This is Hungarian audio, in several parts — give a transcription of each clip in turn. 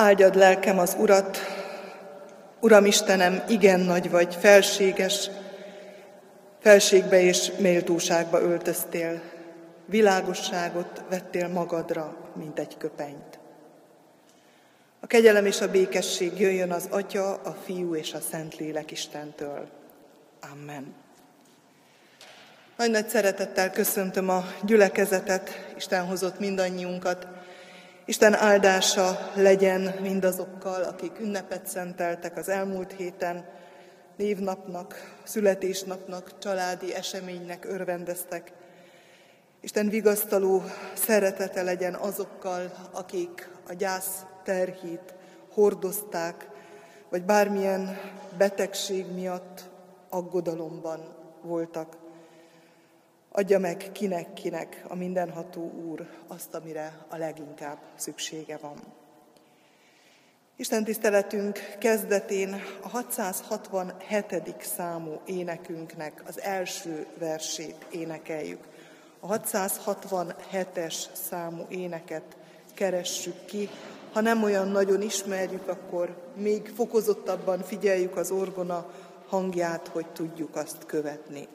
Áldjad lelkem az Urat, Uram Istenem, igen nagy vagy, felséges, felségbe és méltóságba öltöztél, világosságot vettél magadra, mint egy köpenyt. A kegyelem és a békesség jöjjön az Atya, a Fiú és a Szentlélek Istentől. Amen. Nagy-nagy szeretettel köszöntöm a gyülekezetet, Isten hozott mindannyiunkat. Isten áldása legyen mindazokkal, akik ünnepet szenteltek az elmúlt héten, névnapnak, születésnapnak, családi eseménynek örvendeztek. Isten vigasztaló szeretete legyen azokkal, akik a gyász terhét hordozták, vagy bármilyen betegség miatt aggodalomban voltak. Adja meg kinek-kinek a mindenható Úr azt, amire a leginkább szüksége van. Isten tiszteletünk kezdetén a 667. számú énekünknek az első versét énekeljük. A 667-es számú éneket keressük ki. Ha nem olyan nagyon ismerjük, akkor még fokozottabban figyeljük az orgona hangját, hogy tudjuk azt követni.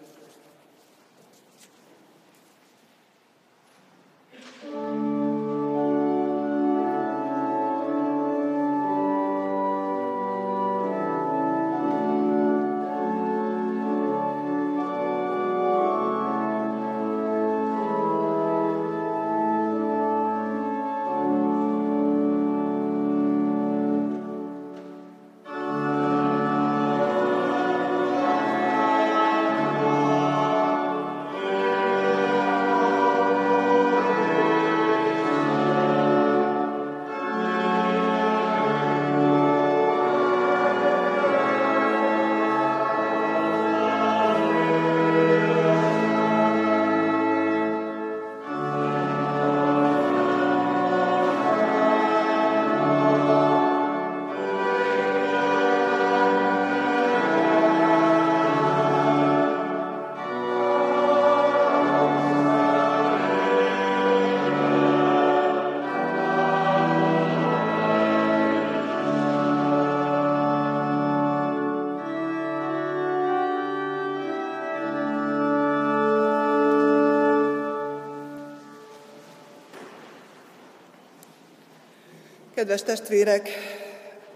Kedves testvérek,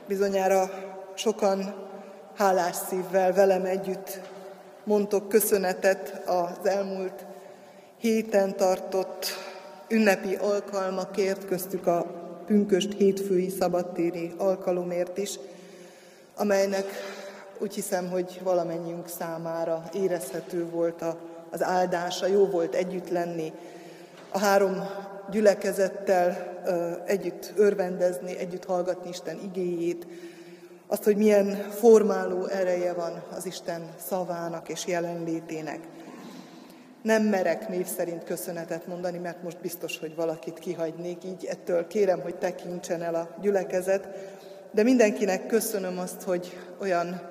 bizonyára sokan hálás szívvel velem együtt mondtok köszönetet az elmúlt héten tartott ünnepi alkalmakért, köztük a pünköst hétfői szabadtéri alkalomért is, amelynek úgy hiszem, hogy valamennyiünk számára érezhető volt az áldása, jó volt együtt lenni a három gyülekezettel együtt örvendezni, együtt hallgatni Isten igéjét, azt, hogy milyen formáló ereje van az Isten szavának és jelenlétének. Nem merek név szerint köszönetet mondani, mert most biztos, hogy valakit kihagynék, így ettől kérem, hogy tekintsen el a gyülekezet, de mindenkinek köszönöm azt, hogy olyan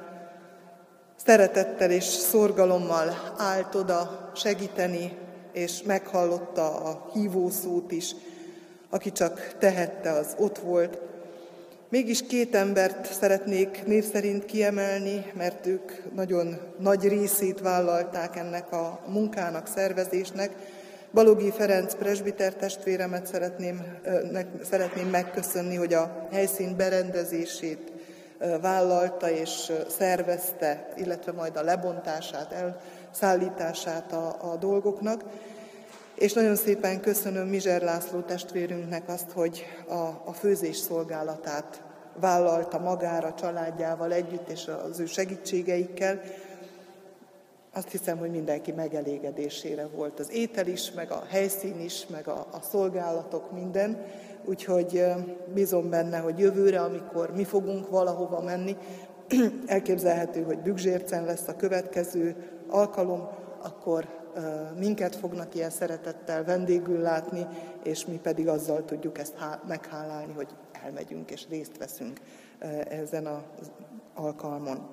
szeretettel és szorgalommal állt oda segíteni, és meghallotta a hívószót is, aki csak tehette, az ott volt. Mégis két embert szeretnék név szerint kiemelni, mert ők nagyon nagy részét vállalták ennek a munkának, szervezésnek. Balogi Ferenc presbiter testvéremet szeretném, szeretném megköszönni, hogy a helyszín berendezését vállalta és szervezte, illetve majd a lebontását, elszállítását a, a dolgoknak. És nagyon szépen köszönöm Mizser László testvérünknek azt, hogy a, a főzés szolgálatát vállalta magára, családjával együtt, és az ő segítségeikkel. Azt hiszem, hogy mindenki megelégedésére volt az étel is, meg a helyszín is, meg a, a szolgálatok, minden. Úgyhogy bízom benne, hogy jövőre, amikor mi fogunk valahova menni, elképzelhető, hogy Bügzsércen lesz a következő alkalom, akkor minket fognak ilyen szeretettel vendégül látni, és mi pedig azzal tudjuk ezt meghálálni, hogy elmegyünk és részt veszünk ezen az alkalmon.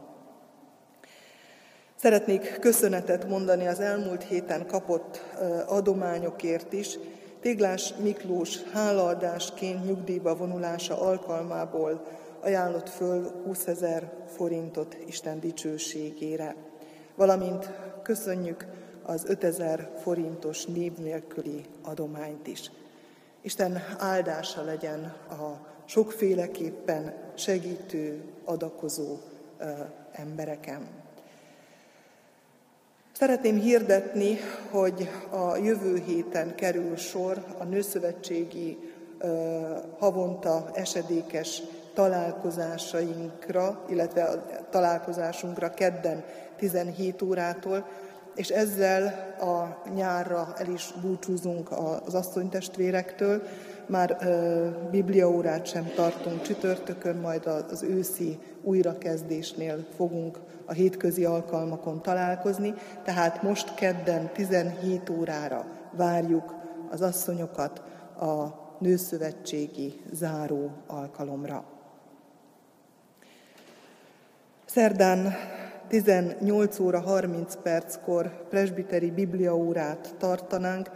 Szeretnék köszönetet mondani az elmúlt héten kapott adományokért is. Téglás Miklós hálaadásként nyugdíjba vonulása alkalmából ajánlott föl 20 ezer forintot Isten dicsőségére, valamint köszönjük az 5000 forintos név nélküli adományt is. Isten áldása legyen a sokféleképpen segítő, adakozó embereken. Szeretném hirdetni, hogy a jövő héten kerül sor a Nőszövetségi havonta esedékes találkozásainkra, illetve a találkozásunkra kedden 17 órától, és ezzel a nyárra el is búcsúzunk az asszonytestvérektől, már ö, bibliaórát sem tartunk csütörtökön, majd az őszi újrakezdésnél fogunk a hétközi alkalmakon találkozni, tehát most kedden 17 órára várjuk az asszonyokat a nőszövetségi záró alkalomra. Szerdán 18 óra 30 perckor presbiteri bibliaórát tartanánk,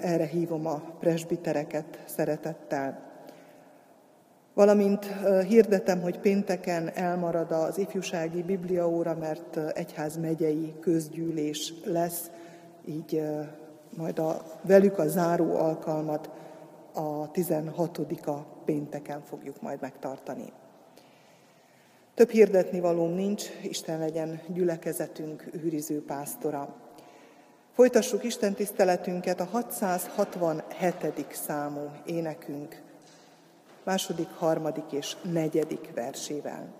erre hívom a presbitereket szeretettel. Valamint hirdetem, hogy pénteken elmarad az ifjúsági bibliaóra, mert egyház megyei közgyűlés lesz, így majd a, velük a záró alkalmat a 16-a pénteken fogjuk majd megtartani. Több hirdetni valóm nincs, Isten legyen gyülekezetünk őriző pásztora. Folytassuk Isten tiszteletünket a 667. számú énekünk második, harmadik és negyedik versével.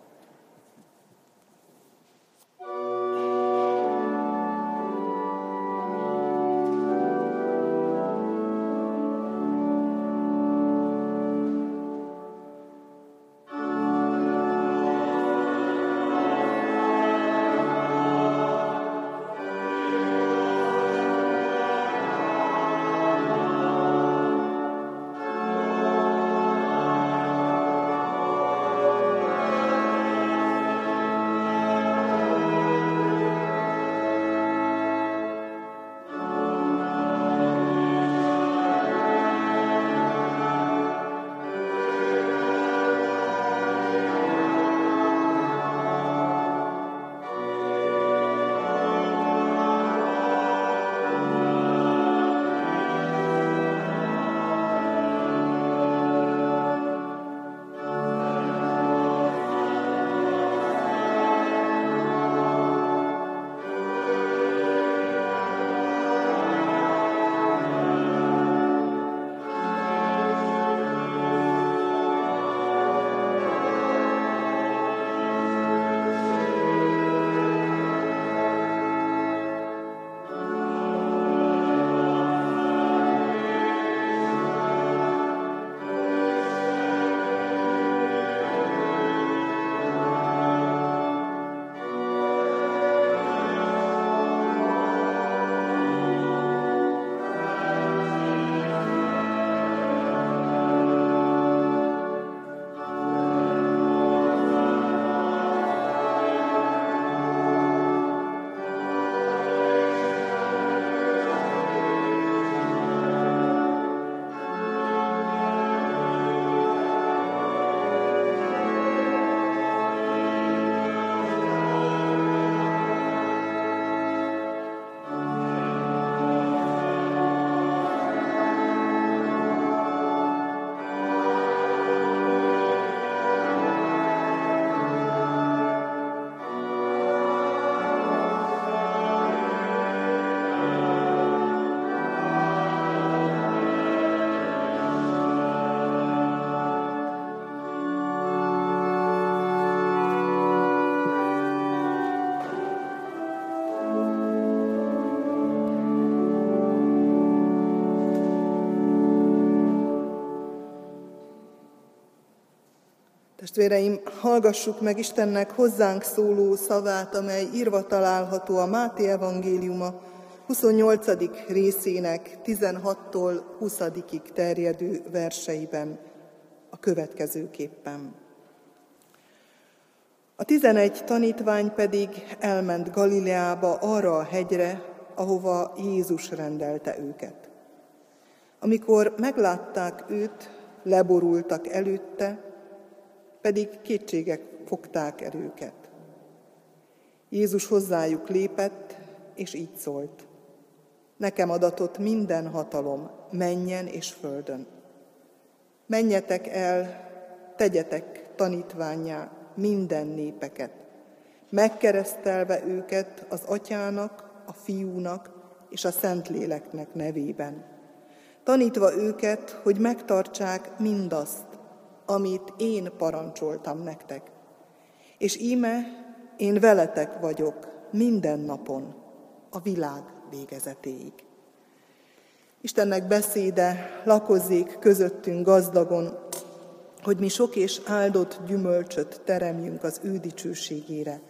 Testvéreim, hallgassuk meg Istennek hozzánk szóló szavát, amely írva található a Máté evangéliuma 28. részének 16-tól 20 terjedő verseiben a következőképpen. A tizenegy tanítvány pedig elment Galileába arra a hegyre, ahova Jézus rendelte őket. Amikor meglátták őt, leborultak előtte, pedig kétségek fogták el őket. Jézus hozzájuk lépett, és így szólt. Nekem adatott minden hatalom, menjen és földön. Menjetek el, tegyetek tanítványá minden népeket, megkeresztelve őket az atyának, a fiúnak és a Szentléleknek nevében, tanítva őket, hogy megtartsák mindazt, amit én parancsoltam nektek. És íme én veletek vagyok minden napon, a világ végezetéig. Istennek beszéde lakozzék közöttünk gazdagon, hogy mi sok és áldott gyümölcsöt teremjünk az ő dicsőségére.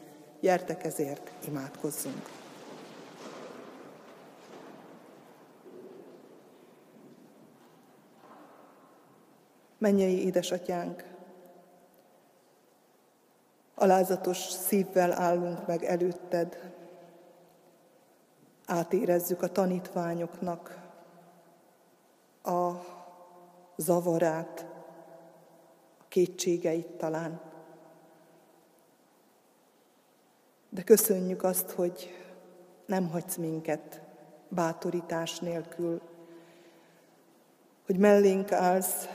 Gyertek ezért, imádkozzunk! Mennyei édesatyánk, alázatos szívvel állunk meg előtted, átérezzük a tanítványoknak a zavarát, a kétségeit talán. De köszönjük azt, hogy nem hagysz minket bátorítás nélkül, hogy mellénk állsz,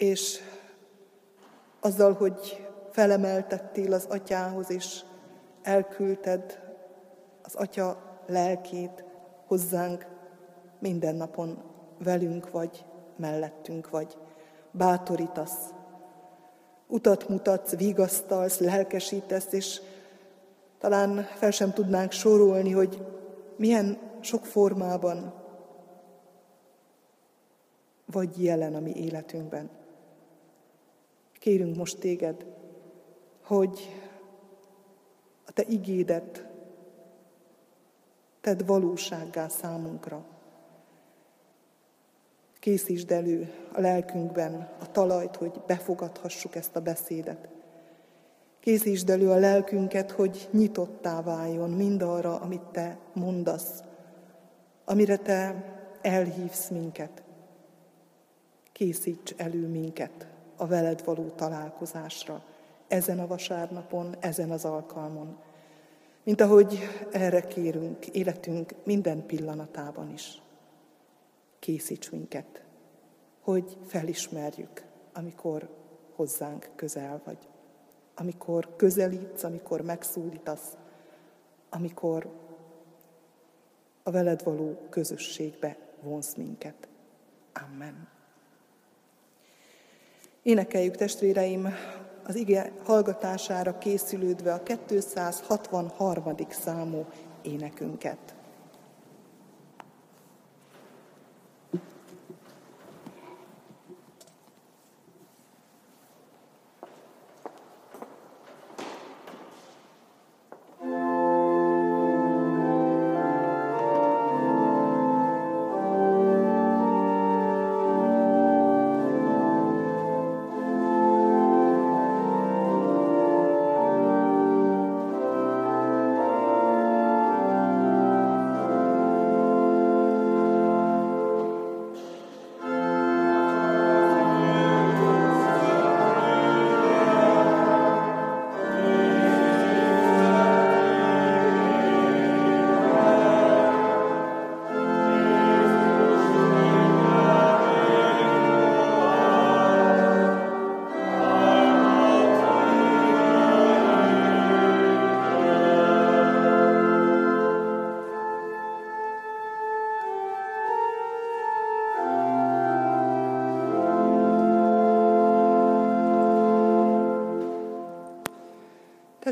és azzal, hogy felemeltettél az atyához, és elküldted az atya lelkét hozzánk, minden napon velünk vagy, mellettünk vagy, bátorítasz, utat mutatsz, vigasztalsz, lelkesítesz, és talán fel sem tudnánk sorolni, hogy milyen sok formában vagy jelen a mi életünkben. Kérünk most téged, hogy a te igédet tedd valósággá számunkra. Készítsd elő a lelkünkben a talajt, hogy befogadhassuk ezt a beszédet. Készítsd elő a lelkünket, hogy nyitottá váljon mindarra, amit te mondasz, amire te elhívsz minket. Készíts elő minket a veled való találkozásra, ezen a vasárnapon, ezen az alkalmon. Mint ahogy erre kérünk életünk minden pillanatában is. Készíts minket, hogy felismerjük, amikor hozzánk közel vagy. Amikor közelítsz, amikor megszólítasz, amikor a veled való közösségbe vonsz minket. Amen. Énekeljük testvéreim az ige hallgatására készülődve a 263. számú énekünket.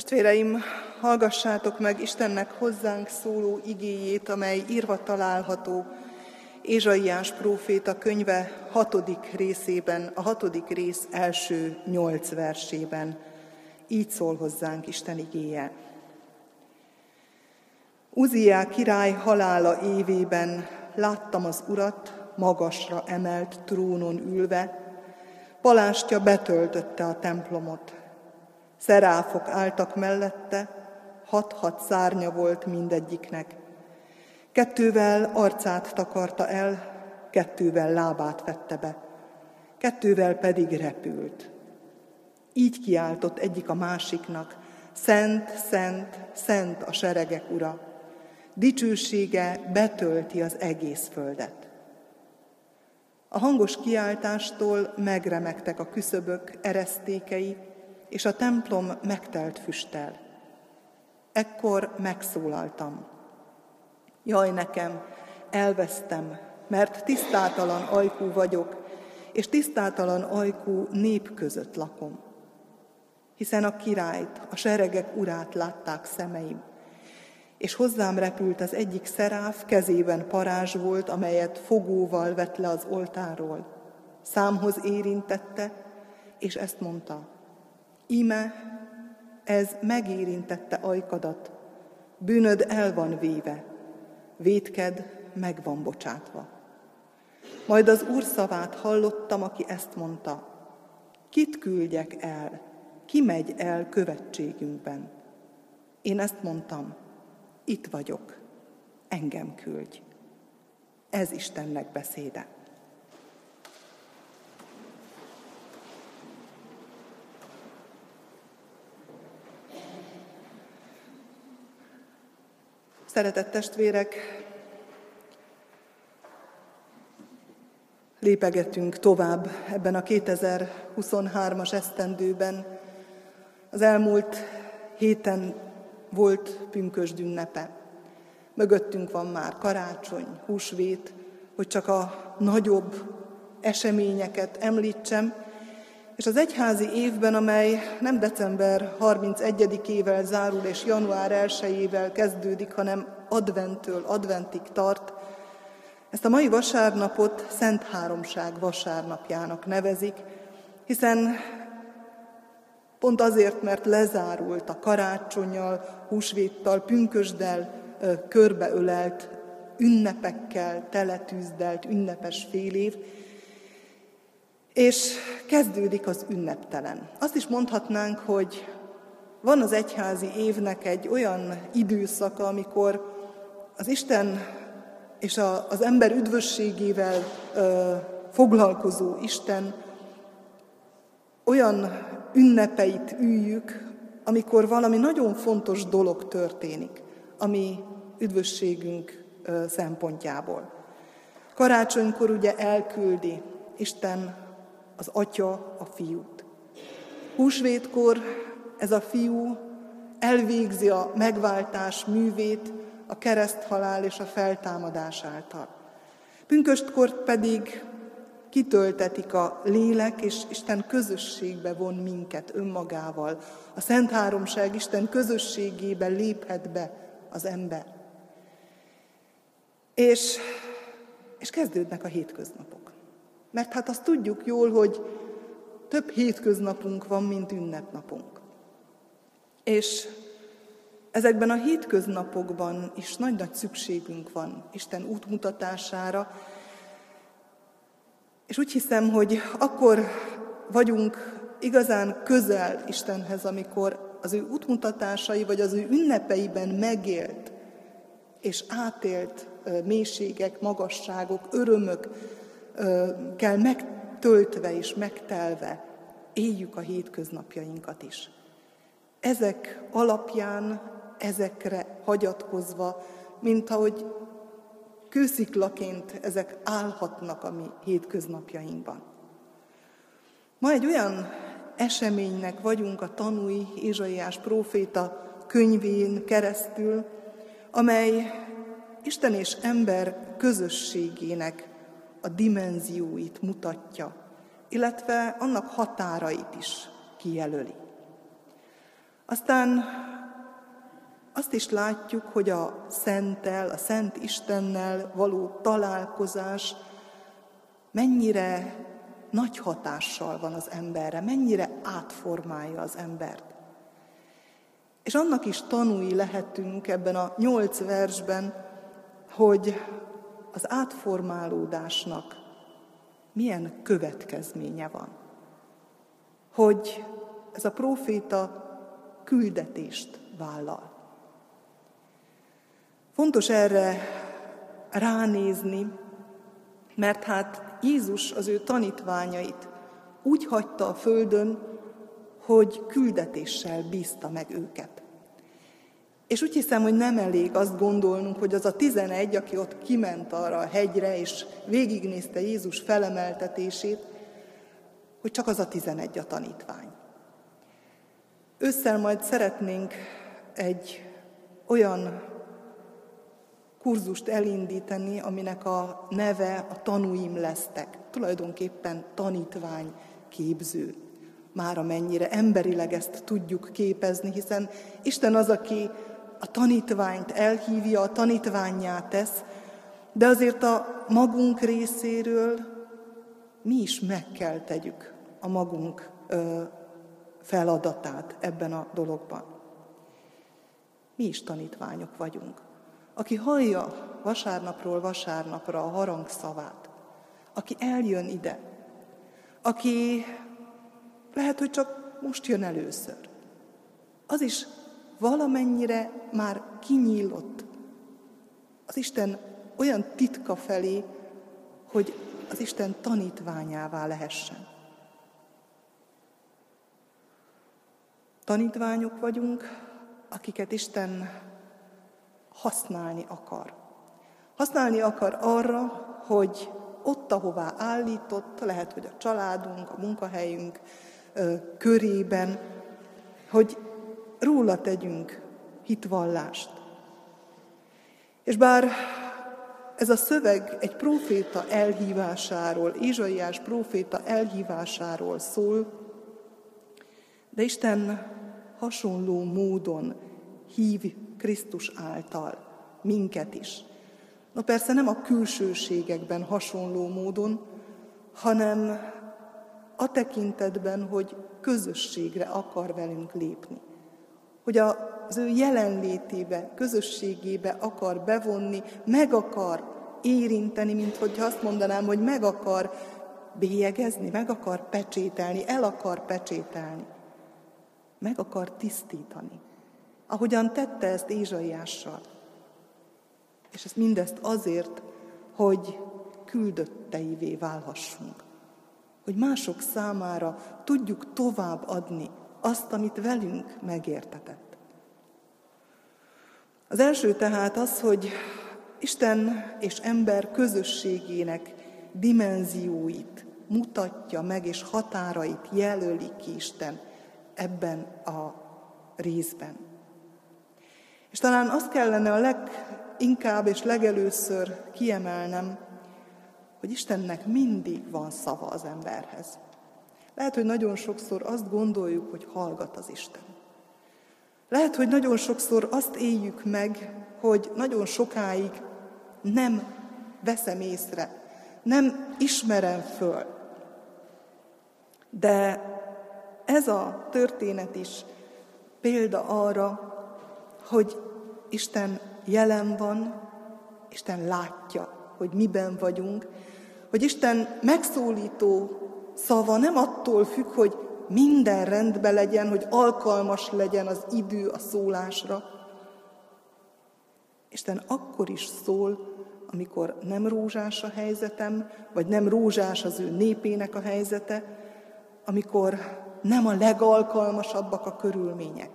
Testvéreim, hallgassátok meg Istennek hozzánk szóló igéjét, amely írva található Ézsaiás próféta könyve hatodik részében, a hatodik rész első nyolc versében. Így szól hozzánk Isten igéje. Uziá király halála évében láttam az urat magasra emelt trónon ülve, palástja betöltötte a templomot. Szeráfok álltak mellette, hat-hat szárnya volt mindegyiknek. Kettővel arcát takarta el, kettővel lábát vette be, kettővel pedig repült. Így kiáltott egyik a másiknak, Szent, szent, szent a seregek ura, dicsősége betölti az egész földet. A hangos kiáltástól megremegtek a küszöbök eresztékei, és a templom megtelt füsttel. Ekkor megszólaltam. Jaj nekem, elvesztem, mert tisztátalan ajkú vagyok, és tisztátalan ajkú nép között lakom. Hiszen a királyt, a seregek urát látták szemeim, és hozzám repült az egyik szeráf, kezében parázs volt, amelyet fogóval vett le az oltáról. Számhoz érintette, és ezt mondta, íme, ez megérintette ajkadat, bűnöd el van véve, vétked meg van bocsátva. Majd az Úr szavát hallottam, aki ezt mondta, kit küldjek el, ki megy el követségünkben. Én ezt mondtam, itt vagyok, engem küldj. Ez Istennek beszéde. Szeretett testvérek, lépegetünk tovább ebben a 2023-as esztendőben. Az elmúlt héten volt pünkösd ünnepe. Mögöttünk van már karácsony, húsvét, hogy csak a nagyobb eseményeket említsem, és az egyházi évben, amely nem december 31-ével zárul és január 1-ével kezdődik, hanem adventtől adventig tart, ezt a mai vasárnapot Szent Háromság vasárnapjának nevezik, hiszen pont azért, mert lezárult a karácsonyjal, húsvéttal, pünkösdel körbeölelt, ünnepekkel teletűzdelt ünnepes fél év, és kezdődik az ünneptelen. Azt is mondhatnánk, hogy van az egyházi évnek egy olyan időszaka, amikor az Isten és a, az ember üdvösségével ö, foglalkozó Isten olyan ünnepeit üljük, amikor valami nagyon fontos dolog történik, ami üdvösségünk ö, szempontjából. Karácsonykor ugye elküldi Isten az atya a fiút. Húsvétkor ez a fiú elvégzi a megváltás művét, a kereszthalál és a feltámadás által. Pünköstkor pedig kitöltetik a lélek, és Isten közösségbe von minket önmagával. A Szent Háromság Isten közösségébe léphet be az ember. És, és kezdődnek a hétköznapok. Mert hát azt tudjuk jól, hogy több hétköznapunk van, mint ünnepnapunk. És Ezekben a hétköznapokban is nagy-nagy szükségünk van Isten útmutatására, és úgy hiszem, hogy akkor vagyunk igazán közel Istenhez, amikor az ő útmutatásai, vagy az ő ünnepeiben megélt és átélt mélységek, magasságok, örömök kell megtöltve és megtelve éljük a hétköznapjainkat is. Ezek alapján ezekre hagyatkozva, mint ahogy kősziklaként ezek állhatnak a mi hétköznapjainkban. Ma egy olyan eseménynek vagyunk a tanúi Ézsaiás próféta könyvén keresztül, amely Isten és ember közösségének a dimenzióit mutatja, illetve annak határait is kijelöli. Aztán azt is látjuk, hogy a Szenttel, a Szent Istennel való találkozás mennyire nagy hatással van az emberre, mennyire átformálja az embert. És annak is tanúi lehetünk ebben a nyolc versben, hogy az átformálódásnak milyen következménye van. Hogy ez a próféta küldetést vállal. Fontos erre ránézni, mert hát Jézus az ő tanítványait úgy hagyta a földön, hogy küldetéssel bízta meg őket. És úgy hiszem, hogy nem elég azt gondolnunk, hogy az a tizenegy, aki ott kiment arra a hegyre, és végignézte Jézus felemeltetését, hogy csak az a tizenegy a tanítvány. Ősszel majd szeretnénk egy olyan kurzust elindítani, aminek a neve a tanúim lesztek. Tulajdonképpen tanítvány képző. Már amennyire emberileg ezt tudjuk képezni, hiszen Isten az, aki a tanítványt elhívja, a tanítványá tesz, de azért a magunk részéről mi is meg kell tegyük a magunk feladatát ebben a dologban. Mi is tanítványok vagyunk. Aki hallja vasárnapról vasárnapra a harangszavát, aki eljön ide, aki lehet, hogy csak most jön először, az is valamennyire már kinyílott az Isten olyan titka felé, hogy az Isten tanítványává lehessen. Tanítványok vagyunk, akiket Isten használni akar. Használni akar arra, hogy ott, ahová állított, lehet, hogy a családunk, a munkahelyünk körében, hogy róla tegyünk hitvallást. És bár ez a szöveg egy próféta elhívásáról, Izsaiás próféta elhívásáról szól, de Isten hasonló módon hív Krisztus által minket is. No persze nem a külsőségekben hasonló módon, hanem a tekintetben, hogy közösségre akar velünk lépni hogy az ő jelenlétébe, közösségébe akar bevonni, meg akar érinteni, mint hogy azt mondanám, hogy meg akar bélyegezni, meg akar pecsételni, el akar pecsételni, meg akar tisztítani. Ahogyan tette ezt Ézsaiással. És ezt mindezt azért, hogy küldötteivé válhassunk. Hogy mások számára tudjuk tovább adni azt, amit velünk megértetett. Az első tehát az, hogy Isten és ember közösségének dimenzióit mutatja meg, és határait jelöli ki Isten ebben a részben. És talán azt kellene a leginkább és legelőször kiemelnem, hogy Istennek mindig van szava az emberhez. Lehet, hogy nagyon sokszor azt gondoljuk, hogy hallgat az Isten. Lehet, hogy nagyon sokszor azt éljük meg, hogy nagyon sokáig nem veszem észre, nem ismerem föl. De ez a történet is példa arra, hogy Isten jelen van, Isten látja, hogy miben vagyunk, hogy Isten megszólító szava nem attól függ, hogy minden rendben legyen, hogy alkalmas legyen az idő a szólásra. Isten akkor is szól, amikor nem rózsás a helyzetem, vagy nem rózsás az ő népének a helyzete, amikor nem a legalkalmasabbak a körülmények.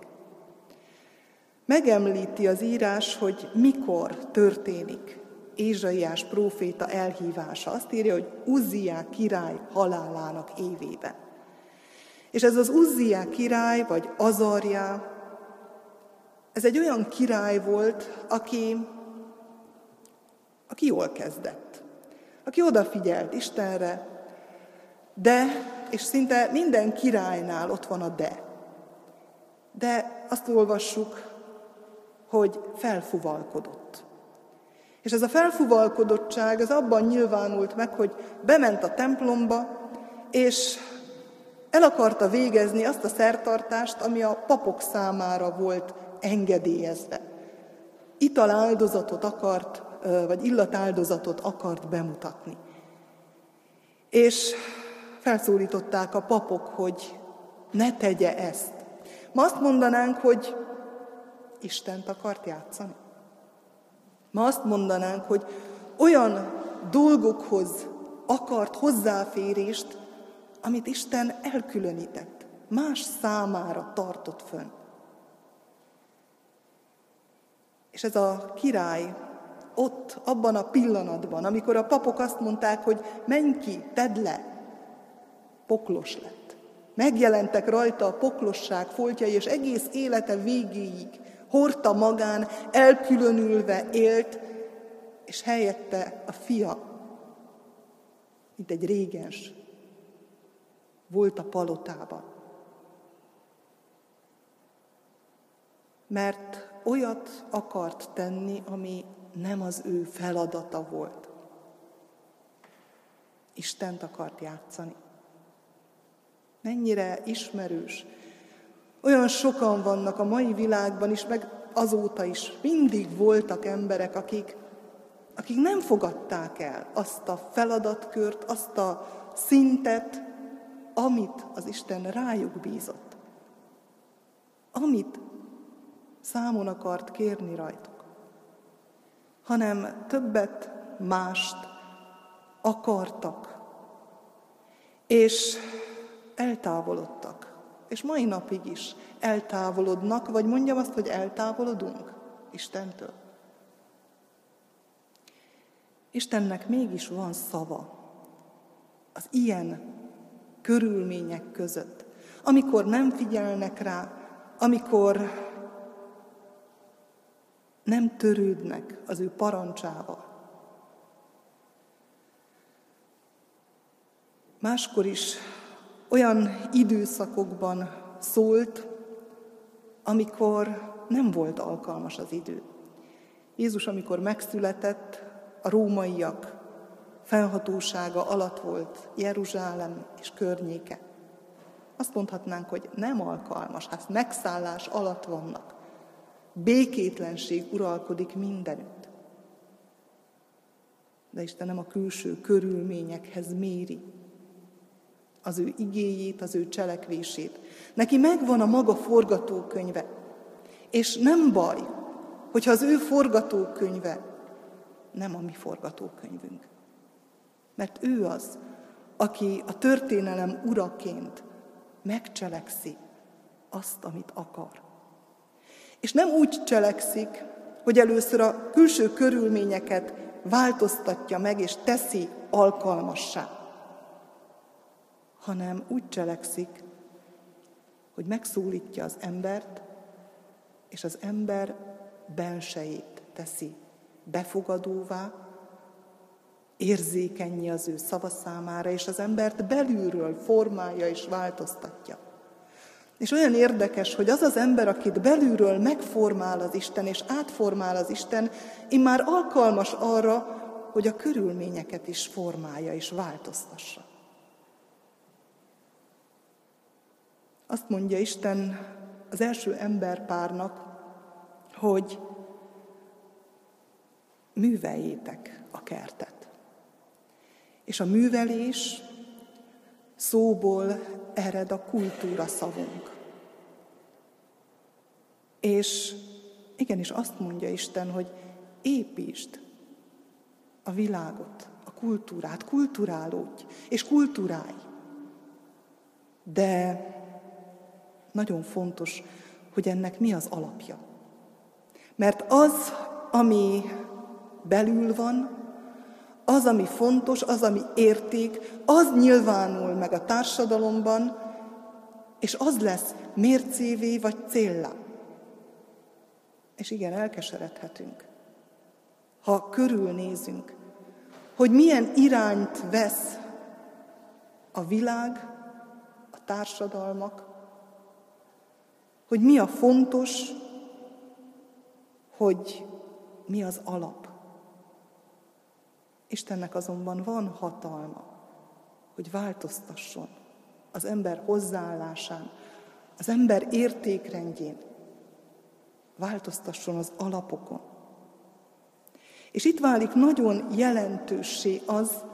Megemlíti az írás, hogy mikor történik Ézsaiás próféta elhívása. Azt írja, hogy Uzziá király halálának évében. És ez az Uzziá király, vagy Azarjá, ez egy olyan király volt, aki, aki jól kezdett, aki odafigyelt Istenre, de, és szinte minden királynál ott van a de. De azt olvassuk, hogy felfuvalkodott. És ez a felfuvalkodottság az abban nyilvánult meg, hogy bement a templomba, és el akarta végezni azt a szertartást, ami a papok számára volt engedélyezve. Italáldozatot akart, vagy illatáldozatot akart bemutatni. És felszólították a papok, hogy ne tegye ezt. Ma azt mondanánk, hogy Istent akart játszani. Ma azt mondanánk, hogy olyan dolgokhoz akart hozzáférést, amit Isten elkülönített, más számára tartott fönn. És ez a király ott, abban a pillanatban, amikor a papok azt mondták, hogy menj ki, tedd le, poklos lett. Megjelentek rajta a poklosság foltjai, és egész élete végéig hordta magán, elkülönülve élt, és helyette a fia, mint egy régens, volt a palotában. Mert olyat akart tenni, ami nem az ő feladata volt. Istent akart játszani. Mennyire ismerős. Olyan sokan vannak a mai világban is, meg azóta is. Mindig voltak emberek, akik, akik nem fogadták el azt a feladatkört, azt a szintet, amit az Isten rájuk bízott. Amit számon akart kérni rajtuk. Hanem többet, mást akartak. És eltávolodtak. És mai napig is eltávolodnak, vagy mondjam azt, hogy eltávolodunk Istentől. Istennek mégis van szava az ilyen körülmények között, amikor nem figyelnek rá, amikor nem törődnek az ő parancsával. Máskor is olyan időszakokban szólt, amikor nem volt alkalmas az idő. Jézus, amikor megszületett, a rómaiak felhatósága alatt volt Jeruzsálem és környéke. Azt mondhatnánk, hogy nem alkalmas, hát megszállás alatt vannak. Békétlenség uralkodik mindenütt. De Isten nem a külső körülményekhez méri, az ő igéjét, az ő cselekvését. Neki megvan a maga forgatókönyve. És nem baj, hogyha az ő forgatókönyve nem a mi forgatókönyvünk. Mert ő az, aki a történelem uraként megcselekszi azt, amit akar. És nem úgy cselekszik, hogy először a külső körülményeket változtatja meg és teszi alkalmassá hanem úgy cselekszik, hogy megszólítja az embert, és az ember belsejét teszi befogadóvá, érzékenyé az ő szava számára, és az embert belülről formálja és változtatja. És olyan érdekes, hogy az az ember, akit belülről megformál az Isten, és átformál az Isten, immár alkalmas arra, hogy a körülményeket is formálja és változtassa. Azt mondja Isten az első emberpárnak, hogy műveljétek a kertet. És a művelés szóból ered a kultúra szavunk. És igenis azt mondja Isten, hogy építsd a világot, a kultúrát, kulturálódj, és kulturálj. De nagyon fontos, hogy ennek mi az alapja. Mert az, ami belül van, az, ami fontos, az, ami érték, az nyilvánul meg a társadalomban, és az lesz mércévé vagy céllá. És igen, elkeseredhetünk, ha körülnézünk, hogy milyen irányt vesz a világ, a társadalmak, hogy mi a fontos, hogy mi az alap. Istennek azonban van hatalma, hogy változtasson az ember hozzáállásán, az ember értékrendjén, változtasson az alapokon. És itt válik nagyon jelentőssé az,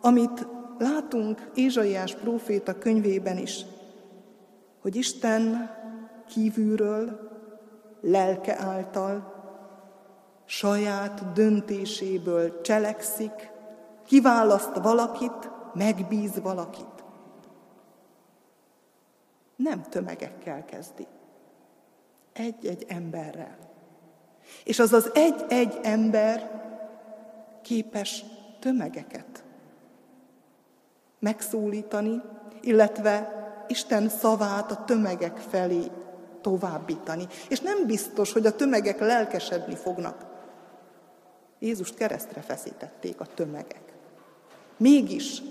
amit látunk Ézsaiás próféta könyvében is, hogy Isten kívülről, lelke által saját döntéséből cselekszik, kiválaszt valakit, megbíz valakit. Nem tömegekkel kezdi. Egy-egy emberrel. És az az egy-egy ember képes tömegeket megszólítani, illetve Isten szavát a tömegek felé továbbítani. És nem biztos, hogy a tömegek lelkesedni fognak. Jézust keresztre feszítették a tömegek. Mégis,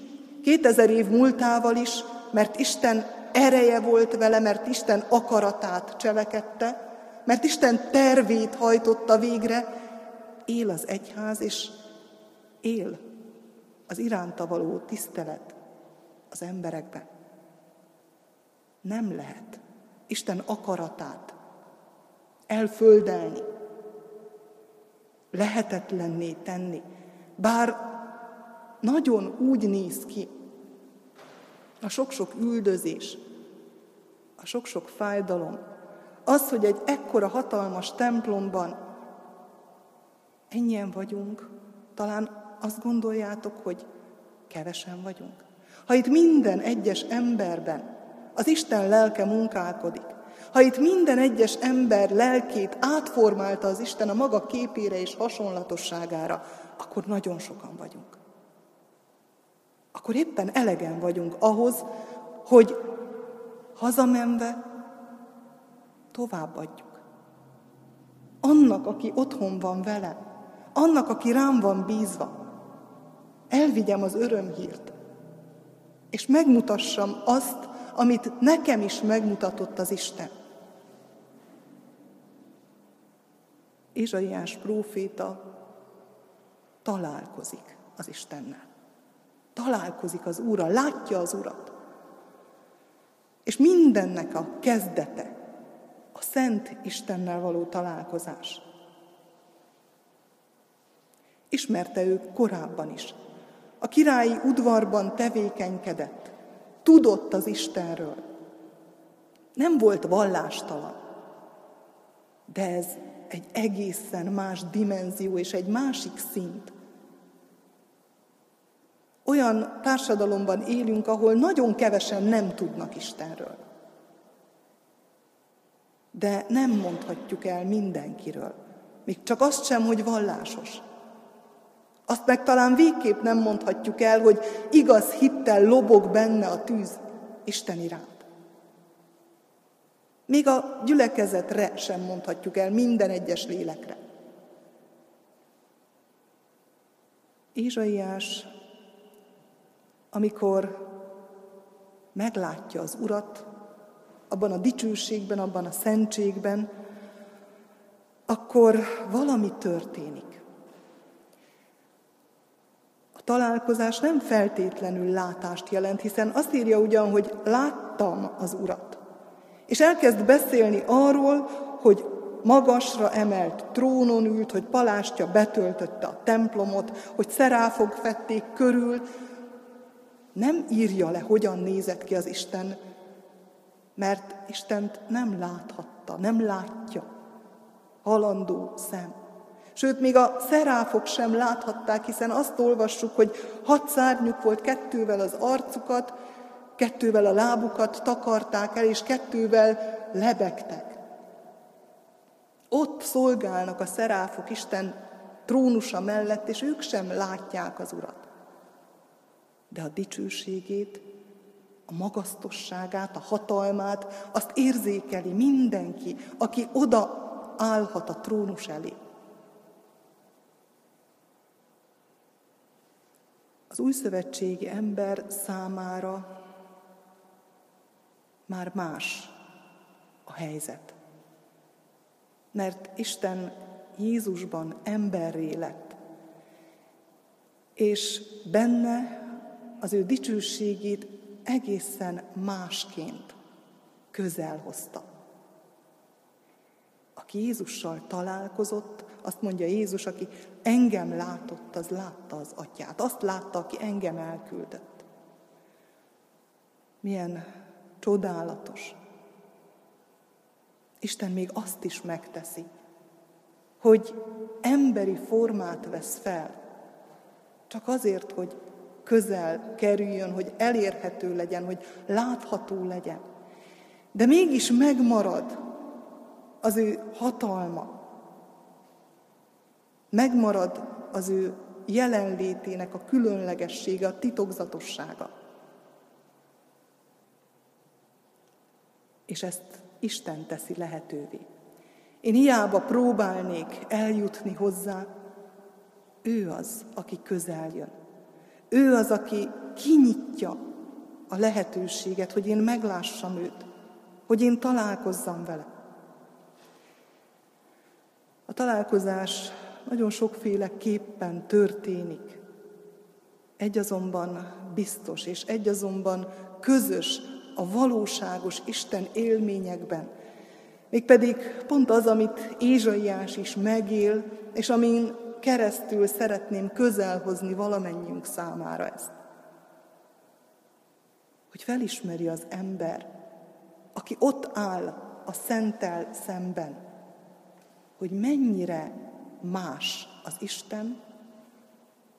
2000 év múltával is, mert Isten ereje volt vele, mert Isten akaratát cselekedte, mert Isten tervét hajtotta végre, él az egyház, és él az iránta való tisztelet az emberekben. Nem lehet Isten akaratát elföldelni, lehetetlenné tenni, bár nagyon úgy néz ki a sok-sok üldözés, a sok-sok fájdalom, az, hogy egy ekkora hatalmas templomban ennyien vagyunk, talán azt gondoljátok, hogy kevesen vagyunk. Ha itt minden egyes emberben az Isten lelke munkálkodik, ha itt minden egyes ember lelkét átformálta az Isten a maga képére és hasonlatosságára, akkor nagyon sokan vagyunk. Akkor éppen elegen vagyunk ahhoz, hogy hazamenve továbbadjuk. Annak, aki otthon van vele, annak, aki rám van bízva, elvigyem az örömhírt, és megmutassam azt, amit nekem is megmutatott az Isten. Izsaiás próféta találkozik az Istennel. Találkozik az Úrral, látja az Urat. És mindennek a kezdete a Szent Istennel való találkozás. Ismerte ő korábban is. A királyi udvarban tevékenykedett. Tudott az Istenről. Nem volt vallástalan. De ez egy egészen más dimenzió és egy másik szint. Olyan társadalomban élünk, ahol nagyon kevesen nem tudnak Istenről. De nem mondhatjuk el mindenkiről. Még csak azt sem, hogy vallásos. Azt meg talán végképp nem mondhatjuk el, hogy igaz hittel lobog benne a tűz Isten iránt. Még a gyülekezetre sem mondhatjuk el minden egyes lélekre. Ézsaiás, amikor meglátja az Urat, abban a dicsőségben, abban a szentségben, akkor valami történik. A találkozás nem feltétlenül látást jelent, hiszen azt írja ugyan, hogy láttam az Urat. És elkezd beszélni arról, hogy magasra emelt trónon ült, hogy palástja betöltötte a templomot, hogy szeráfok fették körül. Nem írja le, hogyan nézett ki az Isten, mert Istent nem láthatta, nem látja. Halandó szem. Sőt, még a szeráfok sem láthatták, hiszen azt olvassuk, hogy hat szárnyuk volt kettővel az arcukat, kettővel a lábukat takarták el, és kettővel lebegtek. Ott szolgálnak a szeráfok Isten trónusa mellett, és ők sem látják az Urat. De a dicsőségét, a magasztosságát, a hatalmát, azt érzékeli mindenki, aki oda állhat a trónus elé. Az újszövetségi ember számára már más a helyzet. Mert Isten Jézusban emberré lett, és benne az ő dicsőségét egészen másként közel hozta. Aki Jézussal találkozott, azt mondja Jézus, aki engem látott, az látta az atyát. Azt látta, aki engem elküldött. Milyen Csodálatos. Isten még azt is megteszi, hogy emberi formát vesz fel, csak azért, hogy közel kerüljön, hogy elérhető legyen, hogy látható legyen. De mégis megmarad az ő hatalma, megmarad az ő jelenlétének a különlegessége, a titokzatossága. És ezt Isten teszi lehetővé. Én hiába próbálnék eljutni hozzá, ő az, aki közel jön. Ő az, aki kinyitja a lehetőséget, hogy én meglássam őt, hogy én találkozzam vele. A találkozás nagyon sokféle képpen történik. Egy azonban biztos, és egy azonban közös a valóságos Isten élményekben. Mégpedig pont az, amit Ézsaiás is megél, és amin keresztül szeretném közelhozni valamennyiünk számára ezt. Hogy felismeri az ember, aki ott áll a szentel szemben, hogy mennyire más az Isten,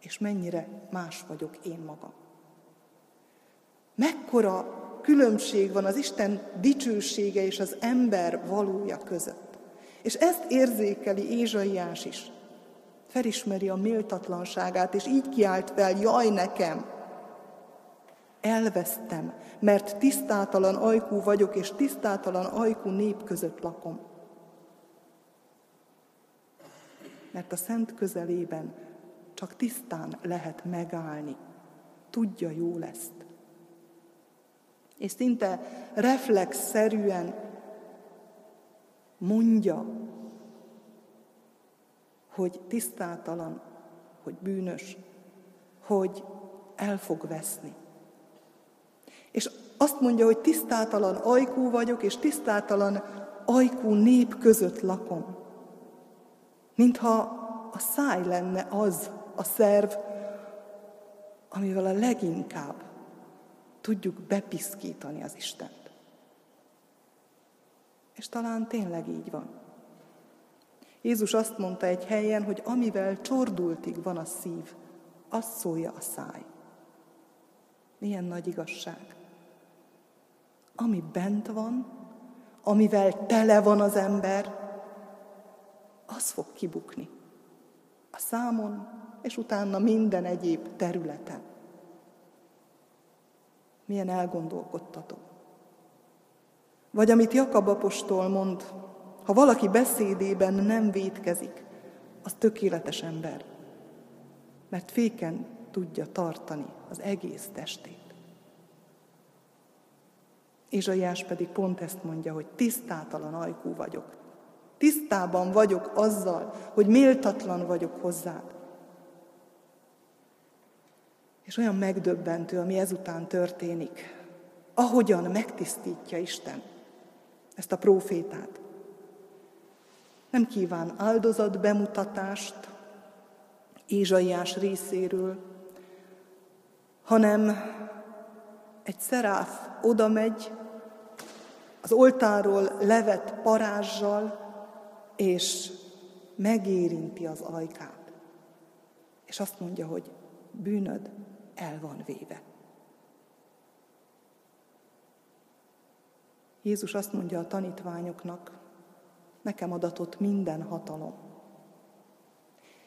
és mennyire más vagyok én magam. Mekkora különbség van az Isten dicsősége és az ember valója között. És ezt érzékeli Ézsaiás is. Felismeri a méltatlanságát, és így kiált fel, jaj nekem! Elvesztem, mert tisztátalan ajkú vagyok, és tisztátalan ajkú nép között lakom. Mert a szent közelében csak tisztán lehet megállni. Tudja jól ezt és szinte reflexzerűen mondja, hogy tisztátalan, hogy bűnös, hogy el fog veszni. És azt mondja, hogy tisztátalan ajkú vagyok, és tisztátalan ajkú nép között lakom. Mintha a száj lenne az a szerv, amivel a leginkább tudjuk bepiszkítani az Istent. És talán tényleg így van. Jézus azt mondta egy helyen, hogy amivel csordultig van a szív, azt szólja a száj. Milyen nagy igazság. Ami bent van, amivel tele van az ember, az fog kibukni. A számon, és utána minden egyéb területen. Milyen elgondolkodtató. Vagy amit Jakab apostol mond, ha valaki beszédében nem vétkezik, az tökéletes ember, mert féken tudja tartani az egész testét. Ézsaiás pedig pont ezt mondja, hogy tisztátalan ajkú vagyok. Tisztában vagyok azzal, hogy méltatlan vagyok hozzád. És olyan megdöbbentő, ami ezután történik, ahogyan megtisztítja Isten ezt a profétát. Nem kíván áldozat bemutatást Ézsaiás részéről, hanem egy szeráf oda megy, az oltáról levett parázsal, és megérinti az ajkát. És azt mondja, hogy bűnöd el van véve. Jézus azt mondja a tanítványoknak, nekem adatott minden hatalom.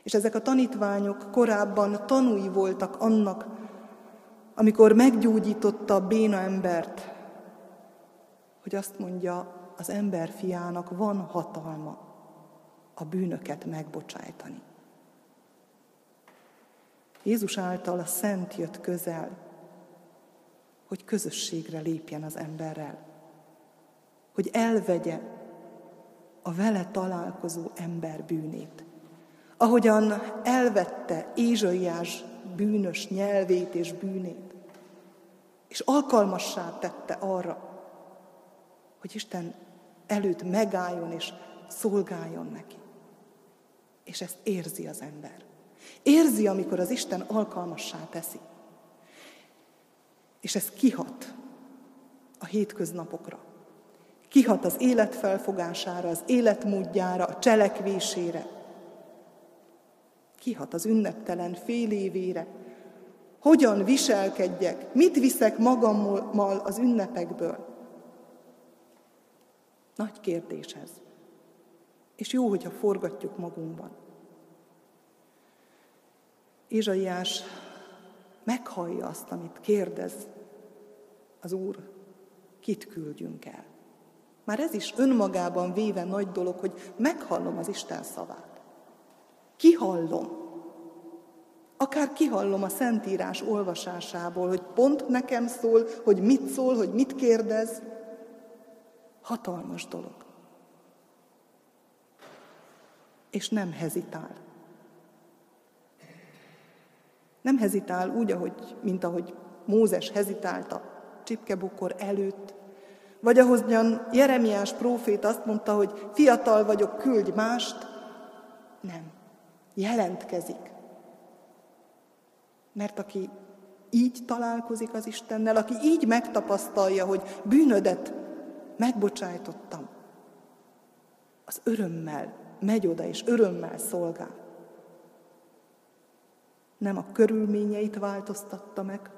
És ezek a tanítványok korábban tanúi voltak annak, amikor meggyógyította a béna embert, hogy azt mondja, az ember fiának van hatalma a bűnöket megbocsájtani. Jézus által a Szent jött közel, hogy közösségre lépjen az emberrel, hogy elvegye a vele találkozó ember bűnét. Ahogyan elvette Ézsaiás bűnös nyelvét és bűnét, és alkalmassá tette arra, hogy Isten előtt megálljon és szolgáljon neki. És ezt érzi az ember. Érzi, amikor az Isten alkalmassá teszi. És ez kihat a hétköznapokra. Kihat az élet felfogására, az életmódjára, a cselekvésére. kihat az ünneptelen fél évére. Hogyan viselkedjek, mit viszek magammal az ünnepekből? Nagy kérdés ez. És jó, hogyha forgatjuk magunkban. Ézsaiás meghallja azt, amit kérdez az Úr, kit küldjünk el. Már ez is önmagában véve nagy dolog, hogy meghallom az Isten szavát. Kihallom. Akár kihallom a Szentírás olvasásából, hogy pont nekem szól, hogy mit szól, hogy mit kérdez. Hatalmas dolog. És nem hezitál. Nem hezitál úgy, ahogy, mint ahogy Mózes hezitálta csipkebukor előtt, vagy ahogyan Jeremiás prófét azt mondta, hogy fiatal vagyok, küldj mást. Nem. Jelentkezik. Mert aki így találkozik az Istennel, aki így megtapasztalja, hogy bűnödet megbocsájtottam, az örömmel megy oda, és örömmel szolgál. Nem a körülményeit változtatta meg,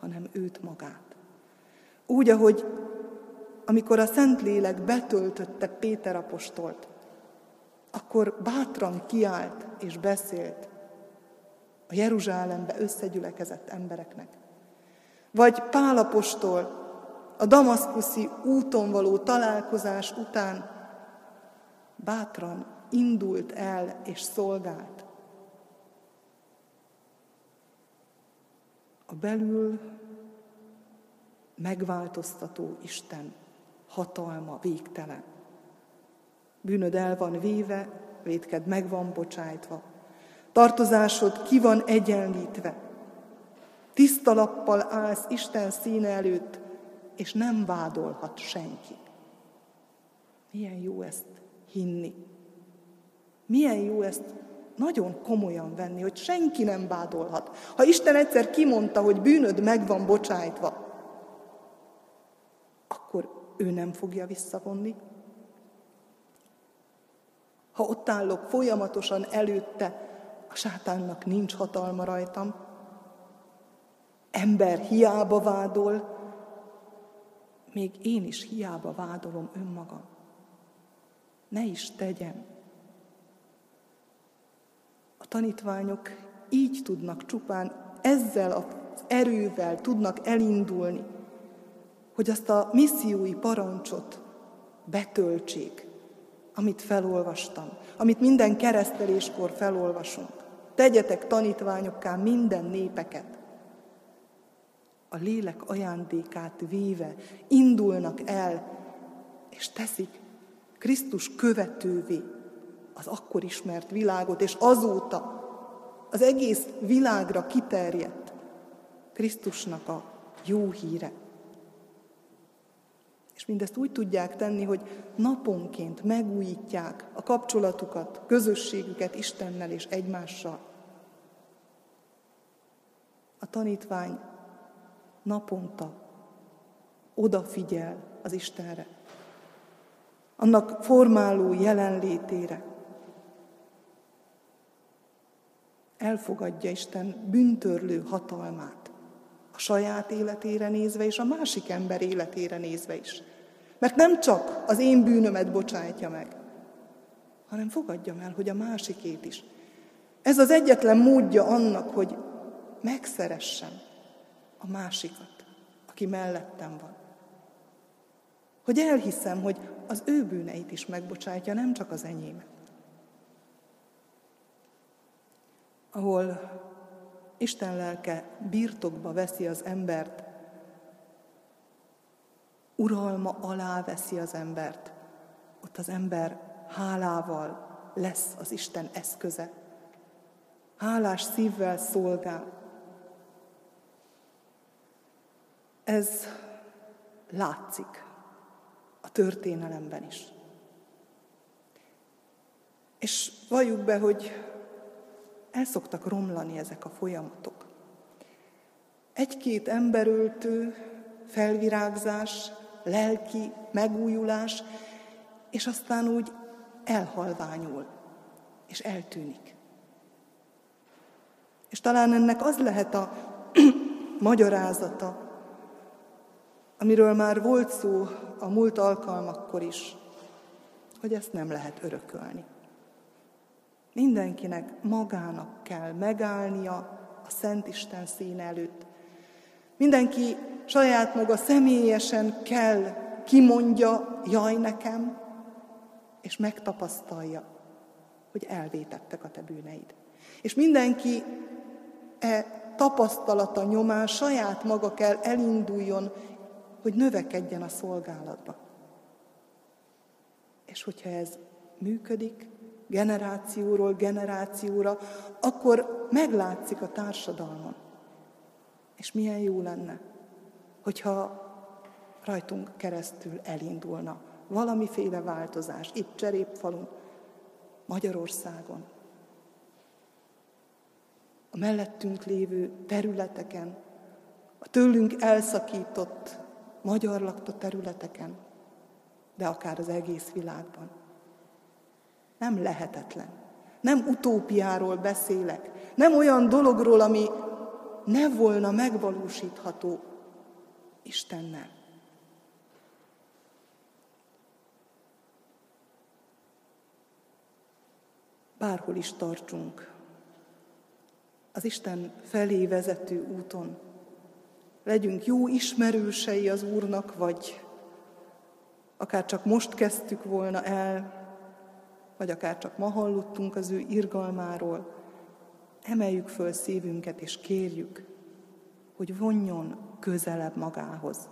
hanem őt magát. Úgy, ahogy amikor a Szentlélek betöltötte Péter apostolt, akkor bátran kiállt és beszélt a Jeruzsálembe összegyülekezett embereknek. Vagy Pál apostol a damaszkuszi úton való találkozás után bátran indult el és szolgált. A belül megváltoztató Isten hatalma végtelen. Bűnöd el van véve, vétked meg van bocsájtva. Tartozásod ki van egyenlítve. Tiszta lappal állsz Isten színe előtt, és nem vádolhat senki. Milyen jó ezt hinni. Milyen jó ezt nagyon komolyan venni, hogy senki nem vádolhat. Ha Isten egyszer kimondta, hogy bűnöd meg van bocsájtva, ő nem fogja visszavonni. Ha ott állok folyamatosan előtte, a sátánnak nincs hatalma rajtam. Ember hiába vádol, még én is hiába vádolom önmagam. Ne is tegyem. Tanítványok így tudnak csupán ezzel az erővel tudnak elindulni, hogy azt a missziói parancsot betöltsék, amit felolvastam, amit minden kereszteléskor felolvasunk. Tegyetek tanítványokká minden népeket. A lélek ajándékát véve indulnak el, és teszik Krisztus követővé az akkor ismert világot, és azóta az egész világra kiterjedt Krisztusnak a jó híre. És mindezt úgy tudják tenni, hogy naponként megújítják a kapcsolatukat, közösségüket Istennel és egymással. A tanítvány naponta odafigyel az Istenre, annak formáló jelenlétére. Elfogadja Isten büntörlő hatalmát a saját életére nézve, és a másik ember életére nézve is. Mert nem csak az én bűnömet bocsájtja meg, hanem fogadjam el, hogy a másikét is. Ez az egyetlen módja annak, hogy megszeressem a másikat, aki mellettem van. Hogy elhiszem, hogy az ő bűneit is megbocsátja, nem csak az enyémet. Ahol Isten lelke birtokba veszi az embert, uralma alá veszi az embert, ott az ember hálával lesz az Isten eszköze. Hálás szívvel szolgál. Ez látszik a történelemben is. És valljuk be, hogy el szoktak romlani ezek a folyamatok. Egy-két emberöltő, felvirágzás, lelki megújulás, és aztán úgy elhalványul, és eltűnik. És talán ennek az lehet a magyarázata, amiről már volt szó a múlt alkalmakkor is, hogy ezt nem lehet örökölni. Mindenkinek magának kell megállnia a Szent Isten szín előtt. Mindenki saját maga személyesen kell kimondja, jaj nekem, és megtapasztalja, hogy elvétettek a te bűneid. És mindenki e tapasztalata nyomán saját maga kell elinduljon, hogy növekedjen a szolgálatba. És hogyha ez működik, generációról generációra, akkor meglátszik a társadalmon. És milyen jó lenne, hogyha rajtunk keresztül elindulna valamiféle változás itt Cserépfalun, Magyarországon, a mellettünk lévő területeken, a tőlünk elszakított magyar lakta területeken, de akár az egész világban. Nem lehetetlen. Nem utópiáról beszélek. Nem olyan dologról, ami ne volna megvalósítható Istennel. Bárhol is tartsunk, az Isten felé vezető úton, legyünk jó ismerősei az Úrnak, vagy akár csak most kezdtük volna el, vagy akár csak ma hallottunk az ő irgalmáról, emeljük föl szívünket és kérjük, hogy vonjon közelebb magához,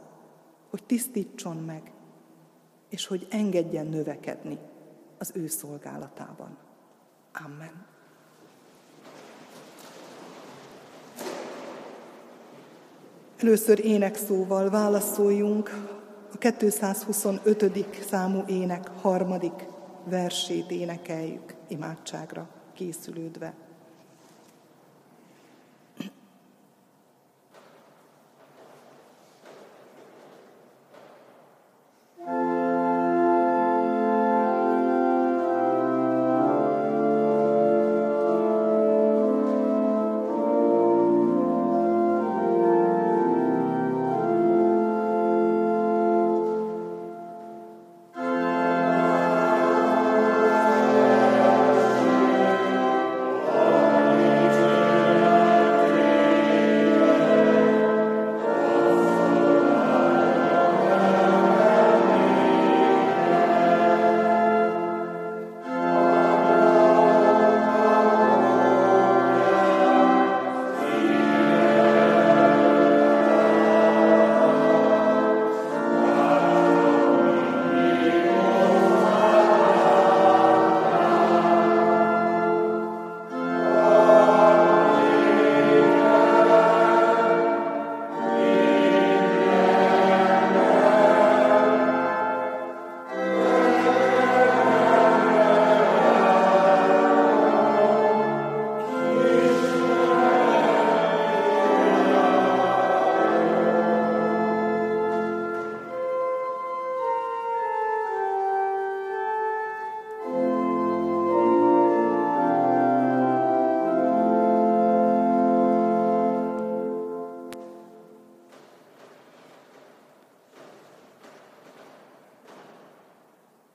hogy tisztítson meg, és hogy engedjen növekedni az ő szolgálatában. Amen. Először énekszóval válaszoljunk a 225. számú ének harmadik versét énekeljük imádságra készülődve.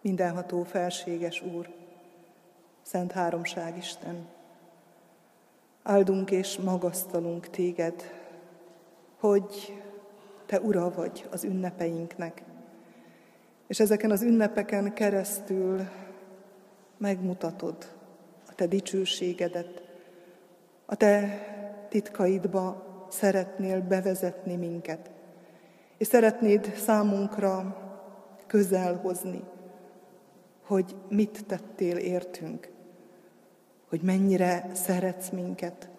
Mindenható felséges Úr, Szent Háromság Isten, áldunk és magasztalunk Téged, hogy Te Ura vagy az ünnepeinknek, és ezeken az ünnepeken keresztül megmutatod a Te dicsőségedet, a Te titkaidba szeretnél bevezetni minket, és szeretnéd számunkra közel hozni hogy mit tettél értünk, hogy mennyire szeretsz minket,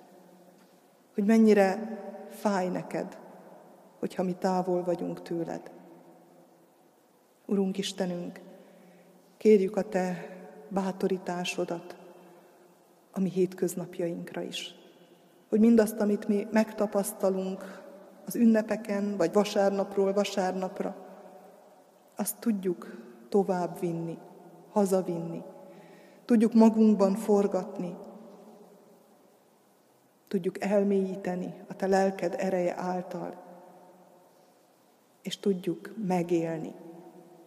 hogy mennyire fáj neked, hogyha mi távol vagyunk tőled. Urunk Istenünk, kérjük a Te bátorításodat a mi hétköznapjainkra is. Hogy mindazt, amit mi megtapasztalunk az ünnepeken, vagy vasárnapról vasárnapra, azt tudjuk tovább vinni, hazavinni. Tudjuk magunkban forgatni. tudjuk elmélyíteni a Te lelked ereje által, és tudjuk megélni,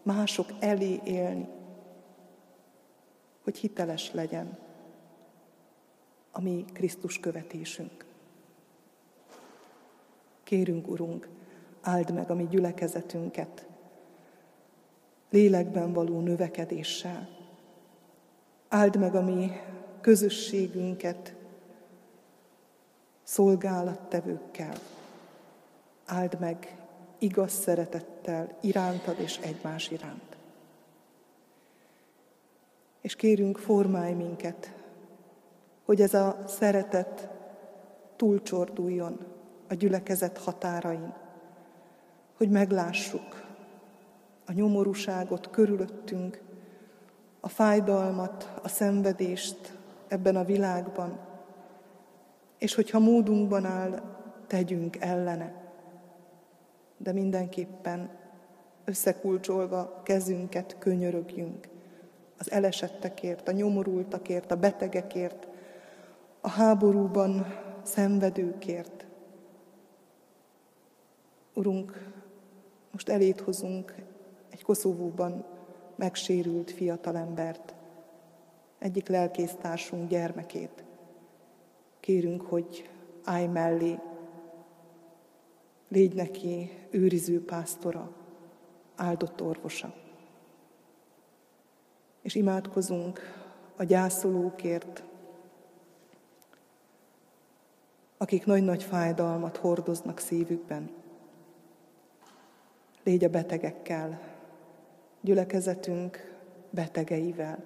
mások elé élni, hogy hiteles legyen a mi Krisztus követésünk. Kérünk, Urunk, áld meg a mi gyülekezetünket, lélekben való növekedéssel. Áld meg a mi közösségünket szolgálattevőkkel. Áld meg igaz szeretettel irántad és egymás iránt. És kérünk, formálj minket, hogy ez a szeretet túlcsorduljon a gyülekezet határain, hogy meglássuk a nyomorúságot körülöttünk, a fájdalmat, a szenvedést ebben a világban, és hogyha módunkban áll, tegyünk ellene. De mindenképpen összekulcsolva kezünket könyörögjünk az elesettekért, a nyomorultakért, a betegekért, a háborúban szenvedőkért. Urunk, most elét hozunk Koszovóban megsérült fiatalembert, egyik lelkésztársunk gyermekét. Kérünk, hogy állj mellé, légy neki őriző pásztora, áldott orvosa. És imádkozunk a gyászolókért, akik nagy-nagy fájdalmat hordoznak szívükben. Légy a betegekkel, gyülekezetünk betegeivel.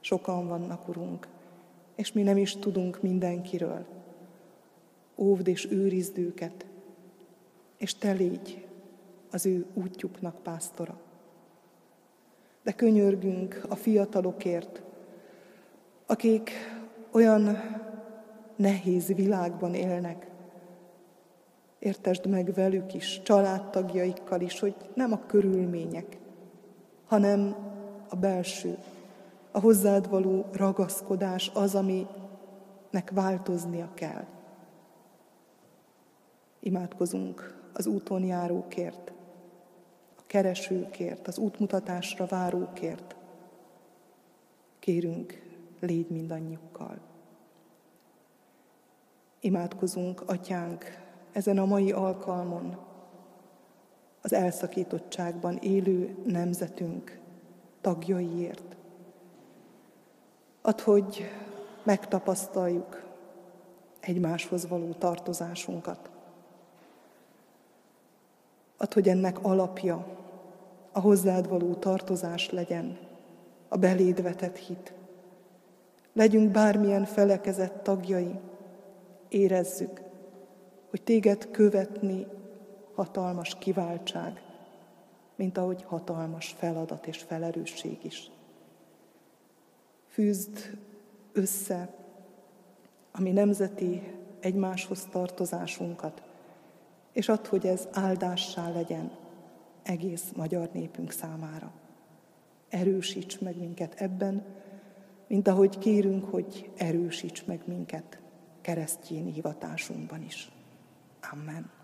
Sokan vannak, Urunk, és mi nem is tudunk mindenkiről. Óvd és őrizd őket, és te légy az ő útjuknak pásztora. De könyörgünk a fiatalokért, akik olyan nehéz világban élnek. Értesd meg velük is, családtagjaikkal is, hogy nem a körülmények, hanem a belső, a hozzád való ragaszkodás az, aminek változnia kell. Imádkozunk az úton járókért, a keresőkért, az útmutatásra várókért. Kérünk, légy mindannyiukkal. Imádkozunk, Atyánk, ezen a mai alkalmon, az elszakítottságban élő nemzetünk tagjaiért. Ad, hogy megtapasztaljuk egymáshoz való tartozásunkat. Ad, hogy ennek alapja a hozzád való tartozás legyen, a beléd vetett hit. Legyünk bármilyen felekezett tagjai, érezzük, hogy téged követni hatalmas kiváltság, mint ahogy hatalmas feladat és felerősség is. Fűzd össze a mi nemzeti egymáshoz tartozásunkat, és add, hogy ez áldássá legyen egész magyar népünk számára. Erősíts meg minket ebben, mint ahogy kérünk, hogy erősíts meg minket keresztjén hivatásunkban is. Amen.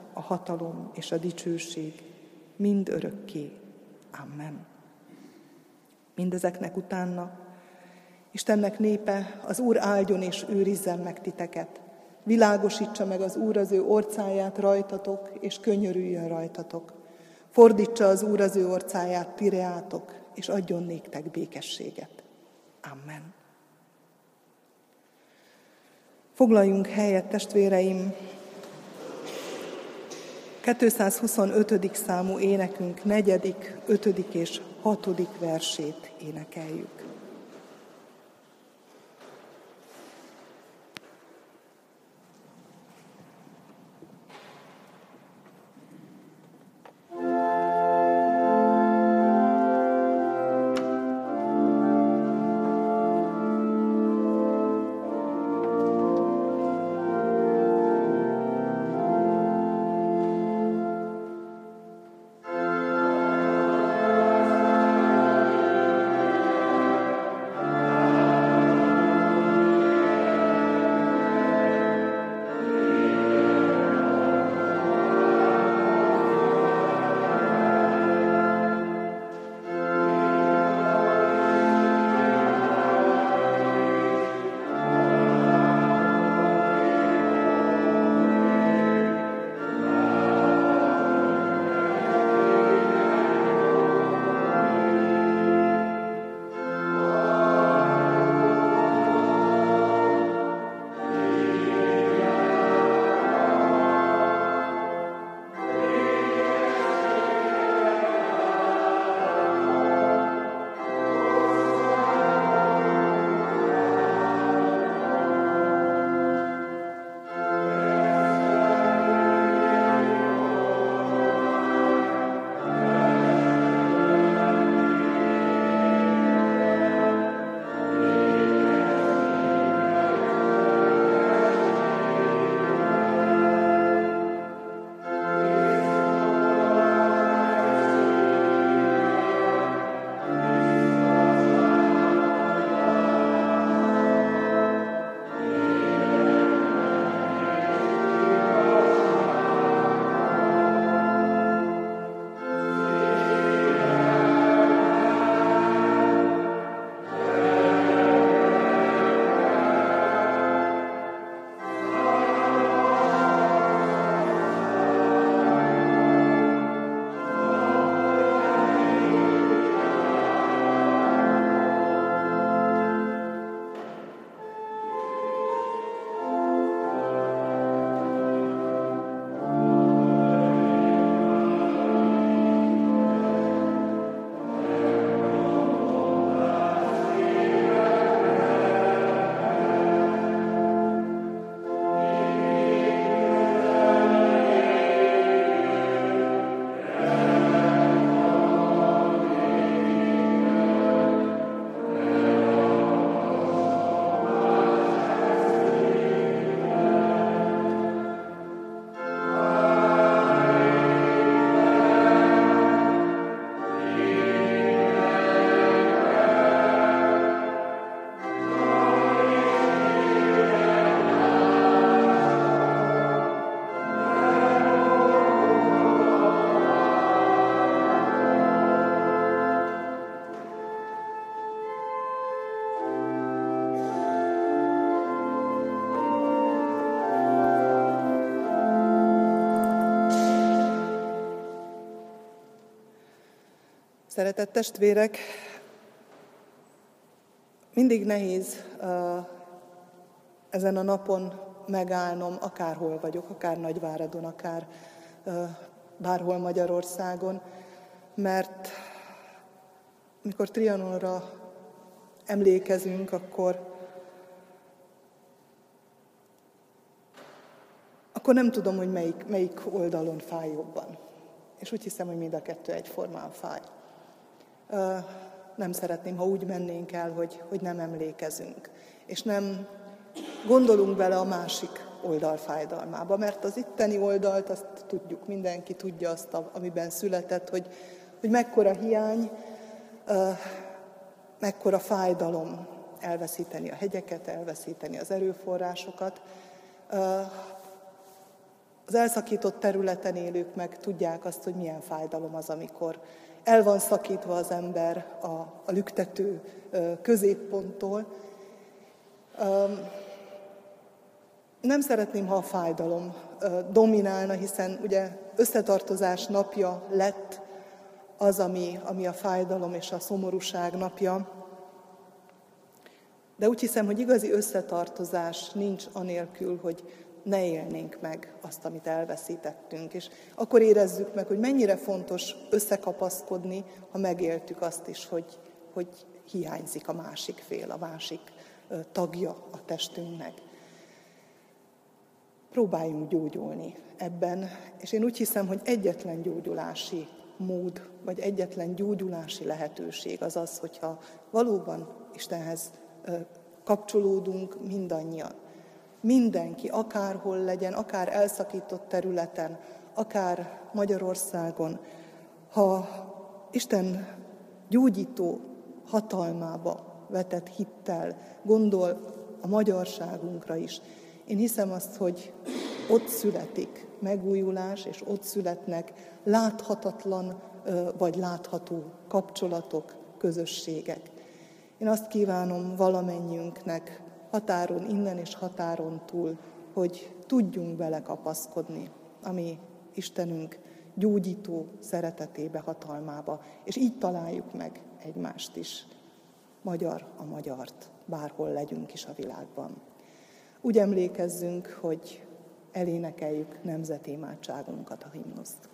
a hatalom és a dicsőség mind örökké. Amen. Mindezeknek utána Istennek népe, az Úr áldjon és őrizzen meg titeket. Világosítsa meg az Úr az ő orcáját rajtatok, és könyörüljön rajtatok. Fordítsa az Úr az ő orcáját tireátok, és adjon néktek békességet. Amen. Foglaljunk helyet, testvéreim, 225. számú énekünk negyedik, ötödik és hatodik versét énekeljük. Szeretett testvérek, mindig nehéz ezen a napon megállnom, akárhol vagyok, akár Nagyváradon, akár bárhol Magyarországon, mert mikor Trianonra emlékezünk, akkor akkor nem tudom, hogy melyik, melyik oldalon fáj jobban. És úgy hiszem, hogy mind a kettő egyformán fáj. Nem szeretném, ha úgy mennénk el, hogy, hogy nem emlékezünk, és nem gondolunk bele a másik oldal fájdalmába, mert az itteni oldalt, azt tudjuk, mindenki tudja azt, amiben született, hogy, hogy mekkora hiány, mekkora fájdalom elveszíteni a hegyeket, elveszíteni az erőforrásokat. Az elszakított területen élők meg tudják azt, hogy milyen fájdalom az, amikor el van szakítva az ember a, a lüktető középponttól. Nem szeretném, ha a fájdalom dominálna, hiszen ugye összetartozás napja lett az, ami, ami a fájdalom és a szomorúság napja. De úgy hiszem, hogy igazi összetartozás nincs anélkül, hogy ne élnénk meg azt, amit elveszítettünk. És akkor érezzük meg, hogy mennyire fontos összekapaszkodni, ha megéltük azt is, hogy, hogy hiányzik a másik fél, a másik tagja a testünknek. Próbáljunk gyógyulni ebben, és én úgy hiszem, hogy egyetlen gyógyulási mód, vagy egyetlen gyógyulási lehetőség az az, hogyha valóban Istenhez kapcsolódunk mindannyian. Mindenki, akárhol legyen, akár elszakított területen, akár Magyarországon, ha Isten gyógyító hatalmába vetett hittel gondol a magyarságunkra is, én hiszem azt, hogy ott születik megújulás, és ott születnek láthatatlan vagy látható kapcsolatok, közösségek. Én azt kívánom valamennyiünknek, határon innen és határon túl, hogy tudjunk belekapaszkodni, ami Istenünk gyógyító szeretetébe, hatalmába, és így találjuk meg egymást is, magyar a magyart, bárhol legyünk is a világban. Úgy emlékezzünk, hogy elénekeljük nemzetémádságunkat, a himnuszt.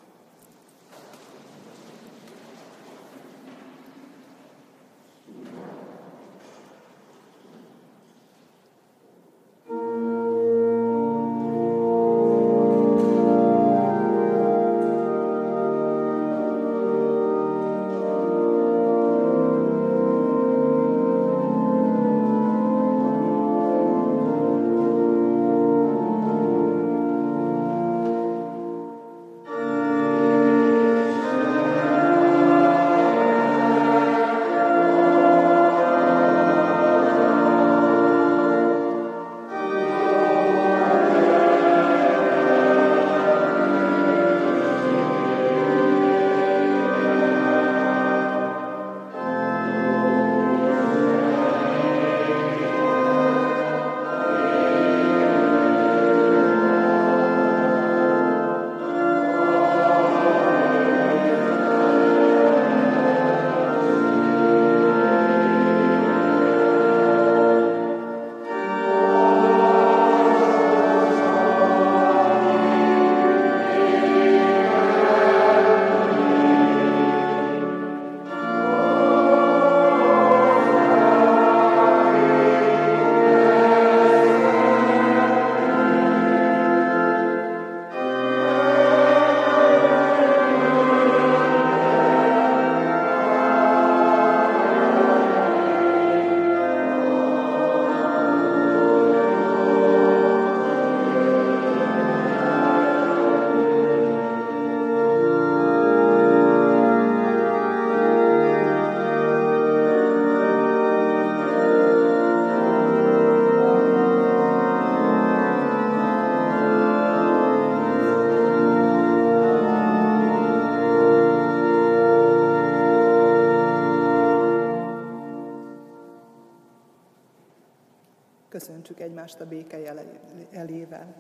Egymást a béke elével.